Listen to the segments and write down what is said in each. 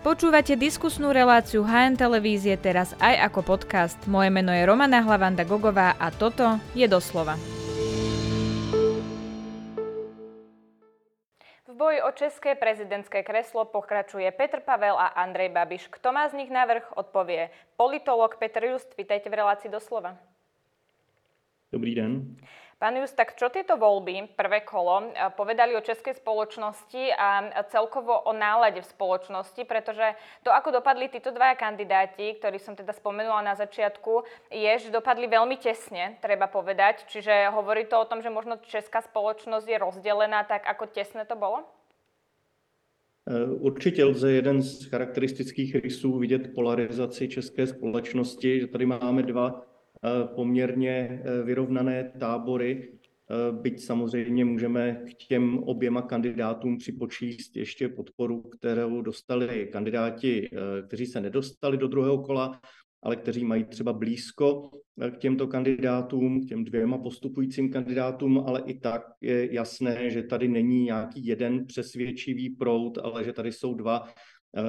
Počúvate diskusnú reláciu HN Televízie teraz aj ako podcast. Moje meno je Romana Hlavanda Gogová a toto je doslova. V boji o české prezidentské kreslo pokračuje Petr Pavel a Andrej Babiš. Kto má z nich navrh, odpovie politolog Petr Just. Vítajte v relácii doslova. Dobrý den. Pán Just, tak čo tieto voľby, prvé kolo, eh, povedali o českej spoločnosti a celkovo o nálade v spoločnosti, pretože to, ako dopadli títo dvaja kandidáti, ktorí som teda spomenula na začiatku, je, že dopadli veľmi tesne, treba povedať. Čiže hovorí to o tom, že možno česká spoločnosť je rozdelená tak, ako tesne to bolo? Eh, určitě lze jeden z charakteristických rysů vidět polarizaci české společnosti, že tady máme dva poměrně eh, vyrovnané tábory, eh, byť samozřejmě můžeme k těm oběma kandidátům připočíst ještě podporu, kterou dostali kandidáti, kteří se nedostali do druhého kola, ale kteří mají třeba blízko k těmto kandidátům, k těm dvěma postupujícím kandidátům, ale i tak je jasné, že tady není nějaký jeden přesvědčivý proud, ale že tady jsou dva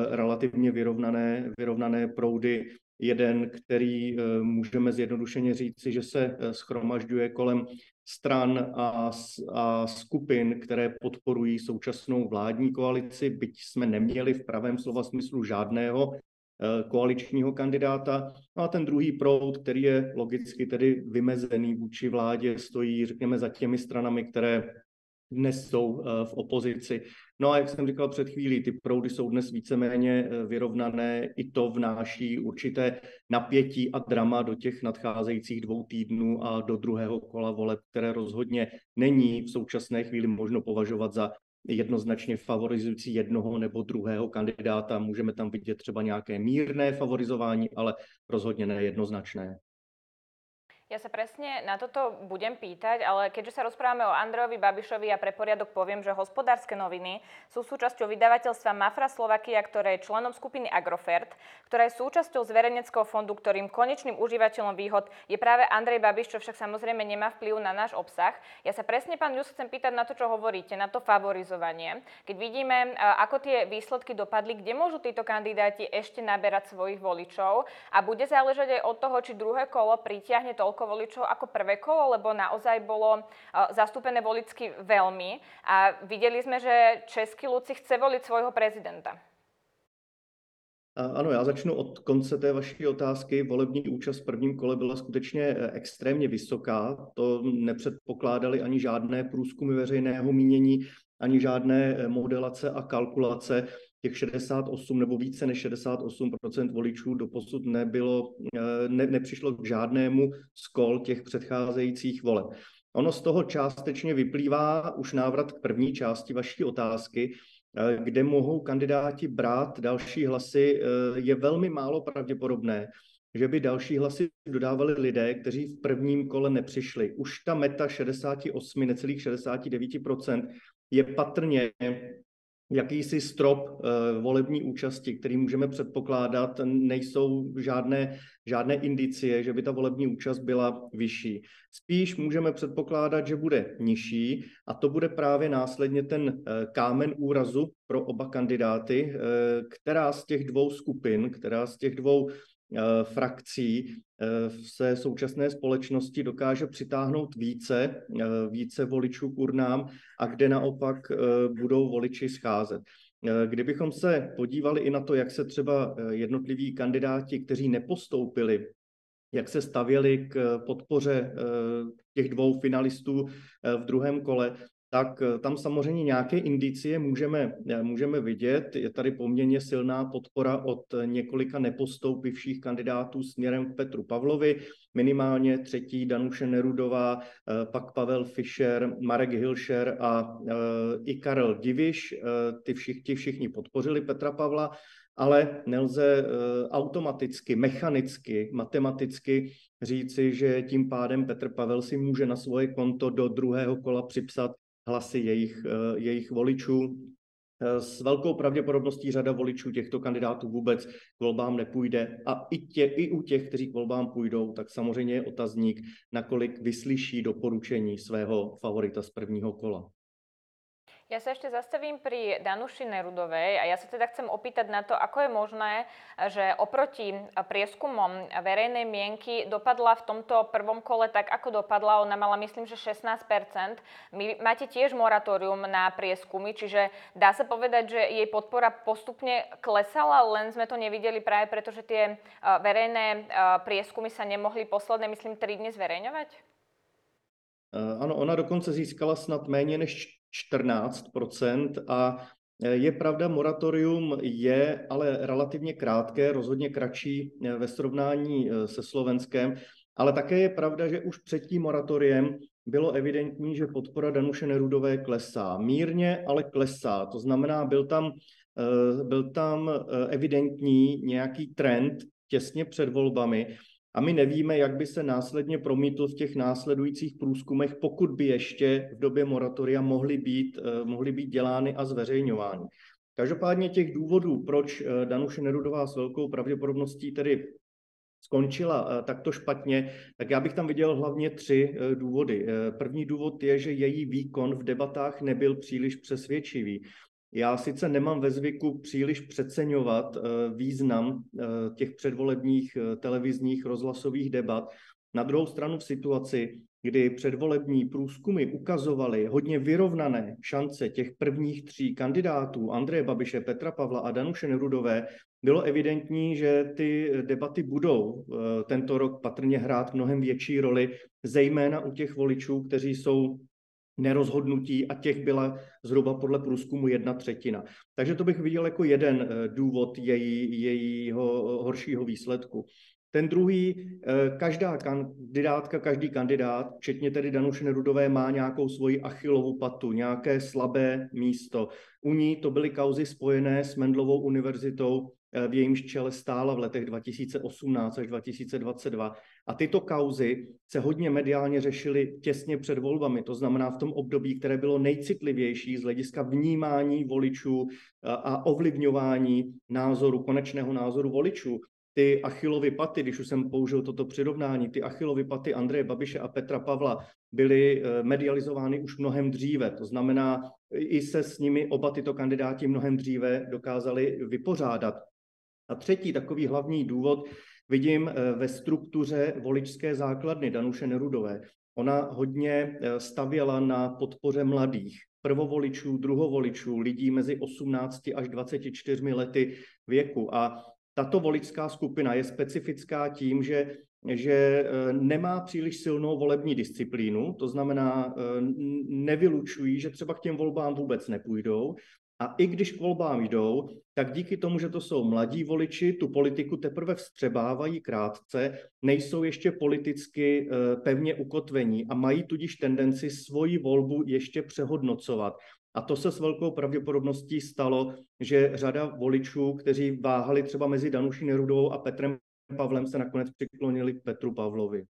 relativně vyrovnané, vyrovnané proudy jeden, který eh, můžeme zjednodušeně říci, že se eh, schromažďuje kolem stran a, a skupin, které podporují současnou vládní koalici, byť jsme neměli v pravém slova smyslu žádného eh, koaličního kandidáta. No a ten druhý proud, který je logicky tedy vymezený vůči vládě, stojí, řekněme, za těmi stranami, které dnes jsou v opozici. No a jak jsem říkal před chvílí, ty proudy jsou dnes víceméně eh, vyrovnané, i to vnáší určité napětí a drama do těch nadcházejících dvou týdnů a do druhého kola voleb, které rozhodně není v současné chvíli možno považovat za jednoznačně favorizující jednoho nebo druhého kandidáta. Můžeme tam vidět třeba nějaké mírné favorizování, ale rozhodně nejednoznačné. Ja sa presne na toto budem pýtať, ale keďže sa rozprávame o Andrejovi Babišovi, ja pre poriadok poviem, že hospodárske noviny sú súčasťou vydavateľstva Mafra Slovakia, ktoré je členom skupiny Agrofert, ktorá je súčasťou zverejneckého fondu, ktorým konečným užívateľom výhod je práve Andrej Babiš, čo však samozrejme nemá vplyv na náš obsah. Ja sa presne, pán Jus, chcem pýtať na to, čo hovoríte, na to favorizovanie. Keď vidíme, ako tie výsledky dopadli, kde môžu títo kandidáti ešte naberať svojich voličov a bude záležať aj od toho, či druhé kolo pritiahne toľko toľko voličov ako prvé kolo, lebo naozaj bolo zastúpené volicky veľmi. A videli sme, že Český si chce voliť svojho prezidenta. Ano, já začnu od konce té vaší otázky. Volební účast v prvním kole byla skutečně e, extrémně vysoká. To nepředpokládali ani žádné průzkumy veřejného mínění, ani žádné e, modelace a kalkulace těch 68 nebo více než 68% voličů do posud nebylo, eh, ne, nepřišlo k žádnému skol těch předcházejících voleb. Ono z toho částečně vyplývá už návrat k první části vaší otázky, eh, kde mohou kandidáti brát další hlasy, eh, je velmi málo pravděpodobné, že by další hlasy dodávali lidé, kteří v prvním kole nepřišli. Už ta meta 68, necelých 69% je patrně jakýsi strop uh, volební účasti, který můžeme předpokládat, nejsou žádné, žádné indicie, že by ta volební účast byla vyšší. Spíš můžeme předpokládat, že bude nižší a to bude právě následně ten uh, kámen úrazu pro oba kandidáty, uh, která z těch dvou skupin, která z těch dvou Eh, frakcí eh, se současné společnosti dokáže přitáhnout více, eh, více voličů k urnám a kde naopak budou voliči scházet. Kdybychom se podívali i na to, jak se třeba jednotliví kandidáti, kteří nepostoupili, jak se stavěli k podpoře těch dvou finalistů v druhém kole, tak eh, tam samozřejmě nějaké indicie můžeme, eh, můžeme vidět. Je tady poměrně silná podpora od několika nepostoupivších kandidátů směrem k Petru Pavlovi, minimálně třetí Danuše Nerudová, eh, pak Pavel Fischer, Marek Hilšer a i Karel Diviš. Ty všichni, všichni podpořili Petra Pavla, ale nelze automaticky, mechanicky, matematicky říci, že tím pádem Petr Pavel si může na svoje konto do druhého kola připsat hlasy jejich, eh, jejich voličů. Eh, s velkou pravděpodobností řada voličů těchto kandidátů vůbec k volbám nepůjde. A i, tě, i u těch, kteří k volbám půjdou, tak samozřejmě je otazník, nakolik vyslyší doporučení svého favorita z prvního kola. Ja sa ešte zastavím pri Danuši Nerudovej a ja sa teda chcem opýtať na to, ako je možné, že oproti prieskumom verejnej mienky dopadla v tomto prvom kole tak, ako dopadla. Ona mala, myslím, že 16 Vy máte tiež moratórium na prieskumy, čiže dá sa povedať, že jej podpora postupne klesala, len sme to nevideli práve preto, že tie verejné prieskumy sa nemohli posledné, myslím, 3 dny zverejňovať? Ano, ona dokonce získala snad méně než 14% a e, je pravda, moratorium je ale relativně krátké, rozhodně kratší e, ve srovnání e, se Slovenskem, ale také je pravda, že už před tím moratoriem bylo evidentní, že podpora Danuše Nerudové klesá. Mírně, ale klesá. To znamená, byl tam, byl tam evidentní nějaký trend těsně před volbami, a my nevíme, jak by se následně promítl v těch následujících průzkumech, pokud by ještě v době moratoria mohly být, eh, mohly být dělány a zveřejňovány. Každopádně těch důvodů, proč eh, Danuše Nerudová s velkou pravděpodobností tedy skončila eh, takto špatně, tak já bych tam viděl hlavně tři důvody. První důvod je, že její výkon v debatách nebyl příliš přesvědčivý. Já sice nemám ve zvyku příliš přeceňovat eh, význam eh, těch předvolebních eh, televizních rozhlasových debat. Na druhou stranu v situaci, kdy předvolební průzkumy ukazovaly hodně vyrovnané šance těch prvních tří kandidátů, Andreje Babiše, Petra Pavla a Danuše Nerudové, bylo evidentní, že ty debaty budou tento rok patrně hrát mnohem větší roli, zejména u těch voličů, kteří jsou nerozhodnutí a těch byla zhruba podle průzkumu jedna třetina. Takže to bych viděl jako jeden eh, důvod její, jejího horšího výsledku. Ten druhý, eh, každá kandidátka, každý kandidát, včetně tedy Danuše Nerudové, má nějakou svoji achilovou patu, nějaké slabé místo. U ní to byly kauzy spojené s Mendlovou univerzitou, Eh, v jejímž čele stála v letech 2018 až 2022. A tyto kauzy se hodně mediálně řešily těsně před volbami, to znamená v tom období, které bylo nejcitlivější z hlediska vnímání voličů eh, a ovlivňování názoru, konečného názoru voličů. Ty achilovy paty, když už jsem použil toto přirovnání, ty achilovy paty Andreje Babiše a Petra Pavla byly eh, medializovány už mnohem dříve. To znamená, i se s nimi oba tyto kandidáti mnohem dříve dokázali vypořádat. A třetí takový hlavní důvod vidím eh, ve struktuře voličské základny Danuše Nerudové. Ona hodně eh, stavěla na podpoře mladých, prvovoličů, druhovoličů, lidí mezi 18 až 24 lety věku. A tato voličská skupina je specifická tím, že že eh, nemá příliš silnou volební disciplínu, to znamená, nevylučují, že třeba k těm volbám vůbec nepůjdou, a i když k volbám jdou, tak díky tomu, že to jsou mladí voliči, tu politiku teprve vstřebávají krátce, nejsou ještě politicky eh, pevně ukotvení a mají tudíž tendenci svoji volbu ještě přehodnocovat. A to se s velkou pravděpodobností stalo, že řada voličů, kteří váhali třeba mezi Danuší Nerudovou a Petrem Pavlem, se nakonec přiklonili k Petru Pavlovi.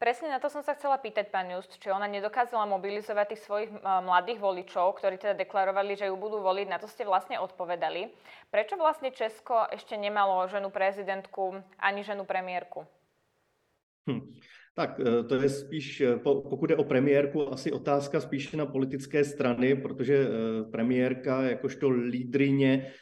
Presne na to som sa chcela pýtať, pán Just, či ona nedokázala mobilizovať tých svojich mladých voličov, ktorí teda deklarovali, že ju budú voliť, na to ste vlastne odpovedali. Prečo vlastne Česko ešte nemalo ženu prezidentku ani ženu premiérku? Hm. Tak e, to je spíš, e, pokud je o premiérku, asi otázka spíše na politické strany, protože e, premiérka jakožto lídrině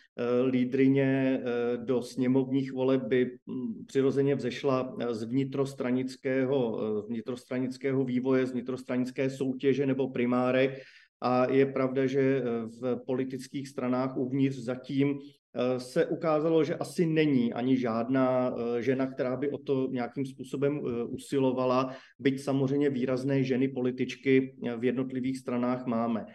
lídrině eh, do sněmovních voleb by hm, přirozeně vzešla eh, z vnitrostranického, vnitrostranického vývoje, z vnitrostranické soutěže nebo primárek. A je pravda, že v politických stranách uvnitř zatím Eh, se ukázalo, že asi není ani žádná eh, žena, která by o to nějakým způsobem eh, usilovala, byť samozřejmě výrazné ženy političky v jednotlivých stranách máme.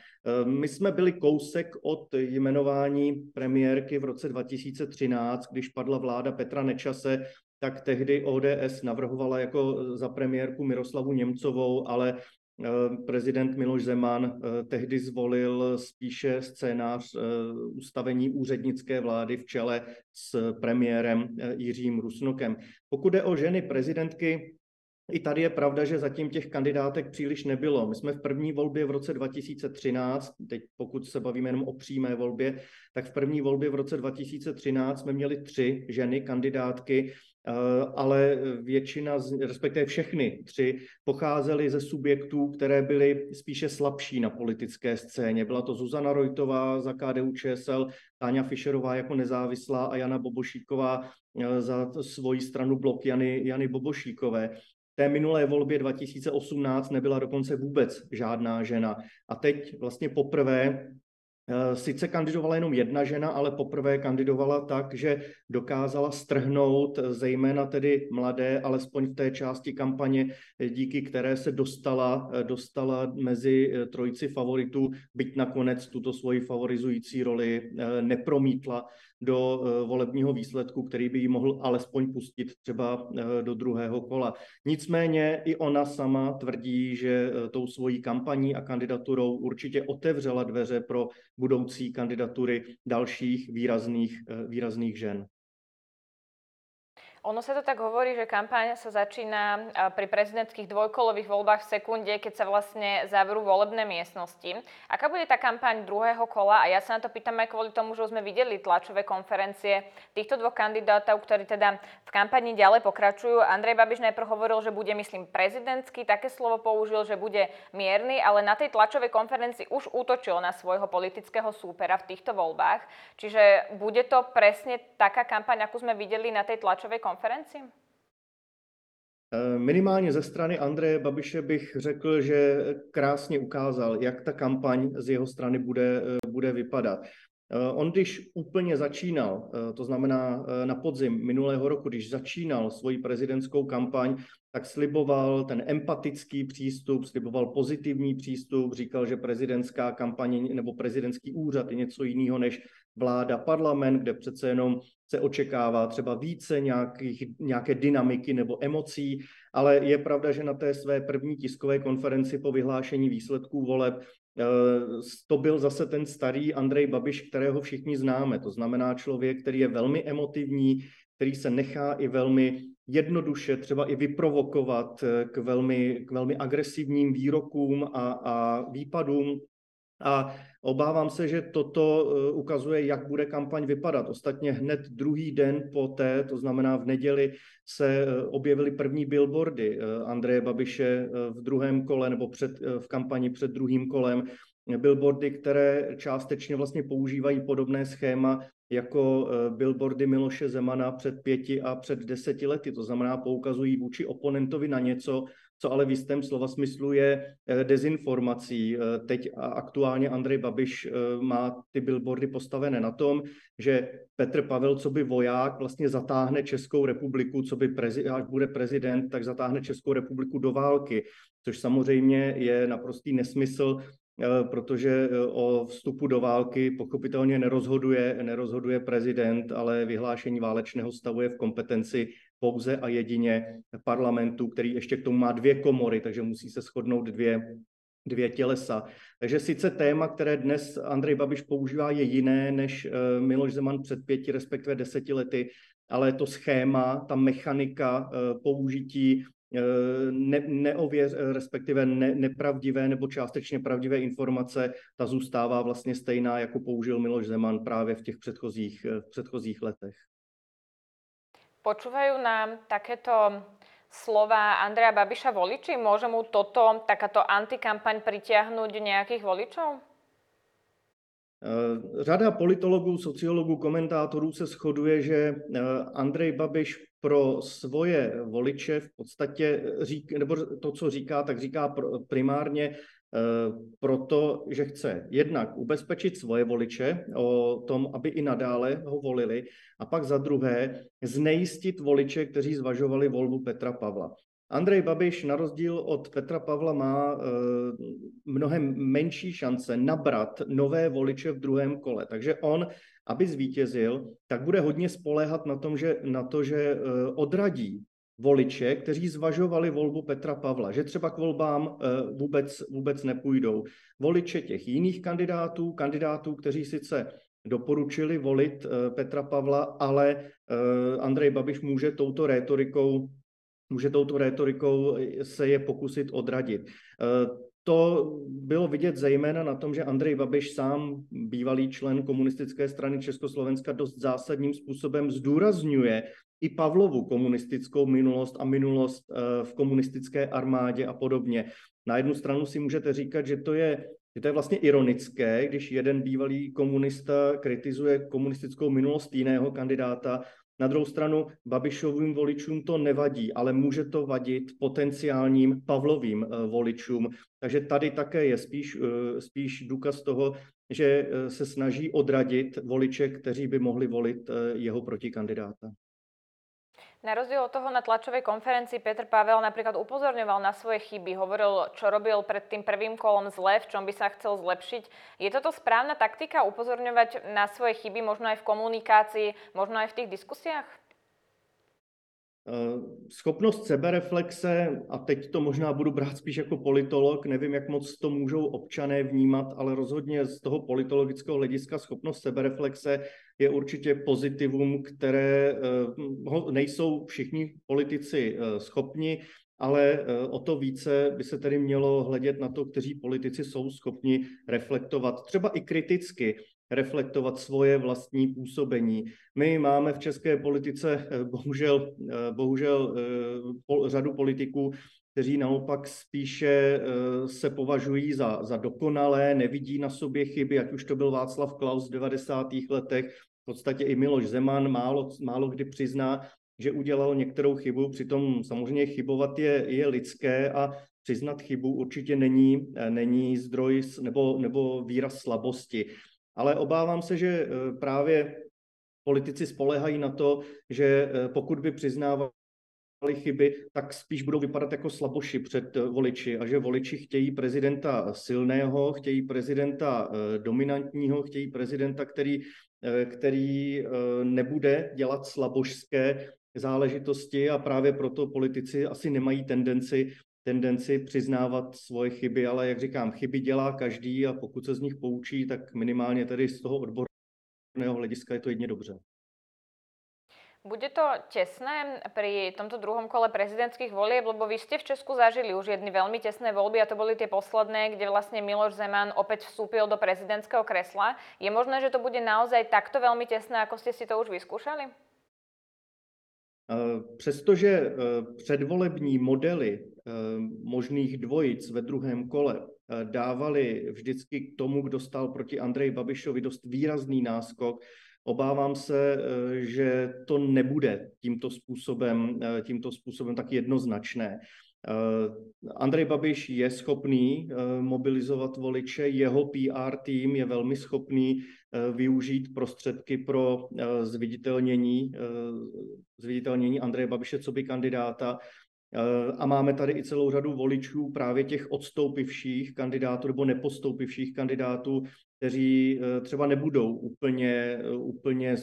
My jsme byli kousek od jmenování premiérky v roce 2013, když padla vláda Petra Nečase, tak tehdy ODS navrhovala jako za premiérku Miroslavu Němcovou, ale Eh, prezident Miloš Zeman eh, tehdy zvolil spíše scénář eh, ustavení úřednické vlády v čele s premiérem Jiřím Rusnokem. Pokud je o ženy prezidentky, i tady je pravda, že zatím těch kandidátek příliš nebylo. My jsme v první volbě v roce 2013, teď pokud se bavíme jenom o přímé volbě, tak v první volbě v roce 2013 jsme měli tři ženy kandidátky ale většina, respektive všechny tři, pocházely ze subjektů, které byly spíše slabší na politické scéně. Byla to Zuzana Rojtová za KDU ČSL, Táňa Fischerová jako nezávislá a Jana Bobošíková za svoji stranu blok Jany, Jany Bobošíkové té minulé volbě 2018 nebyla dokonce vůbec žádná žena. A teď vlastně poprvé Eh, sice kandidovala jenom jedna žena, ale poprvé kandidovala tak, že dokázala strhnout eh, zejména tedy mladé, alespoň v té části kampaně, eh, díky které se dostala, dostala mezi trojici favoritů, byť nakonec tuto svoji favorizující roli nepromítla do volebního výsledku, který by ji mohl alespoň pustit třeba do druhého kola. Nicméně i ona sama tvrdí, že tou svojí kampaní a kandidaturou určitě otevřela dveře pro budoucí kandidatury dalších výrazných, eh, výrazných žen. Ono sa to tak hovorí, že kampaň sa začína pri prezidentských dvojkolových voľbách v sekunde, keď sa vlastne zavrú volebné miestnosti. Aká bude tá kampaň druhého kola? A ja sa na to pýtam aj kvôli tomu, že už sme videli tlačové konferencie týchto dvoch kandidátov, ktorí teda v kampani ďalej pokračujú. Andrej Babiš najprv hovoril, že bude, myslím, prezidentský, také slovo použil, že bude mierny, ale na tej tlačovej konferencii už útočil na svojho politického súpera v týchto voľbách. Čiže bude to presne taká kampaň, ako sme videli na tej tlačovej konferencii? Konferenci? Eh, minimálně ze strany Andreje Babiše bych řekl, že krásně ukázal, jak ta kampaň z jeho strany bude, eh, bude vypadat. Eh, on, když úplně začínal, to znamená na podzim minulého roku, když začínal svoji prezidentskou kampaň, tak sliboval ten empatický přístup, sliboval pozitivní přístup, říkal, že prezidentská kampaň nebo prezidentský úřad je něco jiného než vláda, parlament, kde přece jenom se očekává třeba více nějakých, nějaké dynamiky nebo emocí, ale je pravda, že na té své první tiskové konferenci po vyhlášení výsledků voleb eh, to byl zase ten starý Andrej Babiš, kterého všichni známe. To znamená člověk, který je velmi emotivní, který se nechá i velmi jednoduše třeba i vyprovokovat eh, k velmi, k velmi agresivním výrokům a, a výpadům. A obávám se, že toto eh, ukazuje, jak bude kampaň vypadat. Ostatně hned druhý den poté, to znamená v neděli, se eh, objevily první billboardy Andreje Babiše v druhém kole nebo před, v kampani před druhým kolem billboardy, které částečně vlastně používají podobné schéma jako eh, billboardy Miloše Zemana před pěti a před deseti lety. To znamená, poukazují vůči oponentovi na něco, co ale v jistém slova smyslu je eh, dezinformací. Eh, teď aktuálně Andrej Babiš má ty billboardy postavené na tom, že Petr Pavel, co by voják, vlastně zatáhne Českou republiku, co by prezi, až bude prezident, tak zatáhne Českou republiku do války, což samozřejmě je naprostý nesmysl Eh, protože eh, o vstupu do války pochopitelně nerozhoduje, nerozhoduje prezident, ale vyhlášení válečného stavu je v kompetenci pouze a jedině parlamentu, který ještě k tomu má dvě komory, takže musí se shodnout dvě, dvě tělesa. Takže sice téma, které dnes Andrej Babiš používá, je jiné než eh, Miloš Zeman před pěti, respektive deseti lety, ale to schéma, ta mechanika použití Eh, ne, neověř, respektive ne, nepravdivé nebo částečně pravdivé informace, ta zůstává vlastně stejná, jako použil Miloš Zeman právě v těch předchozích, v předchozích letech. Počúvajú nám takéto slova Andreja Babiša voliči? Môže mu toto, takáto antikampaň pritiahnuť nejakých voličov? Eh, řada politologů, sociologů, komentátorů se shoduje, že eh, Andrej Babiš pro svoje voliče v podstatě řík, nebo to, co říká, tak říká primárně eh, proto, že chce jednak ubezpečit svoje voliče o tom, aby i nadále ho volili, a pak za druhé znejistit voliče, kteří zvažovali volbu Petra Pavla. Andrej Babiš na rozdíl od Petra Pavla má eh, mnohem menší šance nabrat nové voliče v druhém kole. Takže on, aby zvítězil, tak bude hodně spoléhat na, tom, že, na to, že eh, odradí voliče, kteří zvažovali volbu Petra Pavla, že třeba k volbám eh, vůbec, vůbec nepůjdou. Voliče těch jiných kandidátů, kandidátů, kteří sice doporučili volit Petra Pavla, ale Andrej Babiš může touto rétorikou může touto rétorikou se je pokusit odradit. Eh, to bylo vidět zejména na tom, že Andrej Babiš sám, bývalý člen komunistické strany Československa, dost zásadním způsobem zdůrazňuje i Pavlovu komunistickou minulost a minulost eh, v komunistické armádě a podobně. Na jednu stranu si můžete říkat, že to je že to je vlastně ironické, když jeden bývalý komunista kritizuje komunistickou minulost jiného kandidáta. Na druhou stranu Babišovým voličům to nevadí, ale může to vadit potenciálním Pavlovým eh, voličům. Takže tady také je spíš, eh, spíš důkaz toho, že se snaží odradit voliče, kteří by mohli volit jeho protikandidáta. Na rozdiel od toho na tlačovej konferencii Petr Pavel napríklad upozorňoval na svoje chyby, hovoril, čo robil pred tým prvým kolom zle, v čom by sa chcel zlepšiť. Je toto správna taktika upozorňovať na svoje chyby, možno aj v komunikácii, možno aj v tých diskusiách? Eh, schopnost sebereflexe, a teď to možná budu brát spíš jako politolog, nevím, jak moc to můžou občané vnímat, ale rozhodně z toho politologického hlediska schopnost sebereflexe je určitě pozitivum, které eh, nejsou všichni politici eh, schopni, ale o to více by se tedy mělo hledět na to, kteří politici jsou schopni reflektovat, třeba i kriticky reflektovat svoje vlastní působení. My máme v české politice eh, bohužel, eh, bohužel eh, řadu politiků, kteří naopak spíše se považují za, za dokonalé, nevidí na sobě chyby, ať už to byl Václav Klaus v 90. letech, v podstatě i Miloš Zeman málo, málo kdy přizná, že udělal některou chybu, přitom samozřejmě chybovat je, je lidské a přiznat chybu určitě není, není zdroj nebo, nebo výraz slabosti ale obávám se, že eh, právě politici spolehají na to, že eh, pokud by přiznávali chyby, tak spíš budou vypadat jako slaboši před eh, voliči a že voliči chtějí prezidenta silného, chtějí prezidenta dominantního, chtějí prezidenta, který, který nebude dělat slabožské záležitosti a právě proto politici asi nemají tendenci tendenci přiznávat svoje chyby, ale jak říkám, chyby dělá každý a pokud se z nich poučí, tak minimálně tedy z toho odborného hlediska je to jedně dobře. Bude to tesné pri tomto druhom kole prezidentských volieb, lebo vy ste v Česku zažili už jedny veľmi tesné voľby a to boli tie posledné, kde vlastne Miloš Zeman opäť vstúpil do prezidentského kresla. Je možné, že to bude naozaj takto veľmi tesné, ako ste si to už vyskúšali? Přestože eh, předvolební modely eh, možných dvojic ve druhém kole eh, dávali vždycky k tomu, kdo stál proti Andreji Babišovi dost výrazný náskok, obávám se, že to nebude tímto způsobem, tímto způsobem tak jednoznačné. Andrej Babiš je schopný mobilizovat voliče, jeho PR tým je velmi schopný využít prostředky pro zviditelnění zviditelnění Andreje Babiše co by kandidáta. Eh, a máme tady i celou řadu voličů právě těch odstoupivších kandidátů nebo nepostoupivších kandidátů, kteří eh, třeba nebudou úplně, eh, úplně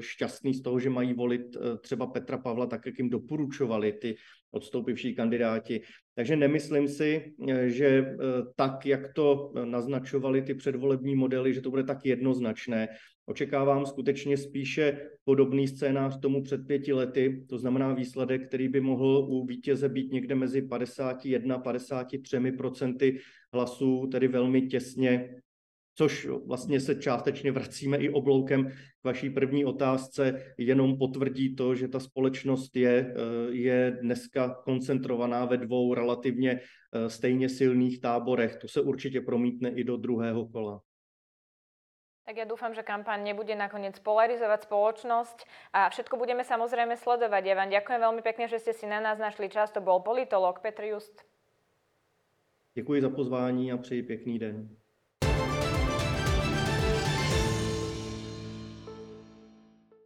šťastní z toho, že mají volit třeba Petra Pavla tak, jak jim doporučovali ty odstoupivší kandidáti. Takže nemyslím si, že tak, jak to naznačovali ty předvolební modely, že to bude tak jednoznačné. Očekávám skutečně spíše podobný scénář tomu před pěti lety, to znamená výsledek, který by mohl u vítěze být někde mezi 51 a 53 procenty hlasů, tedy velmi těsně, což vlastně se částečně vracíme i obloukem k vaší první otázce, jenom potvrdí to, že ta společnost je, eh, je dneska koncentrovaná ve dvou relativně eh, stejně silných táborech. To se určitě promítne i do druhého kola. Tak ja dúfam, že kampaň nebude nakoniec polarizovať spoločnosť a všetko budeme samozrejme sledovať. Ja vám ďakujem veľmi pekne, že ste si na nás našli čas. To bol politolog Petr Just. Děkuji za pozvání a přeji pěkný den.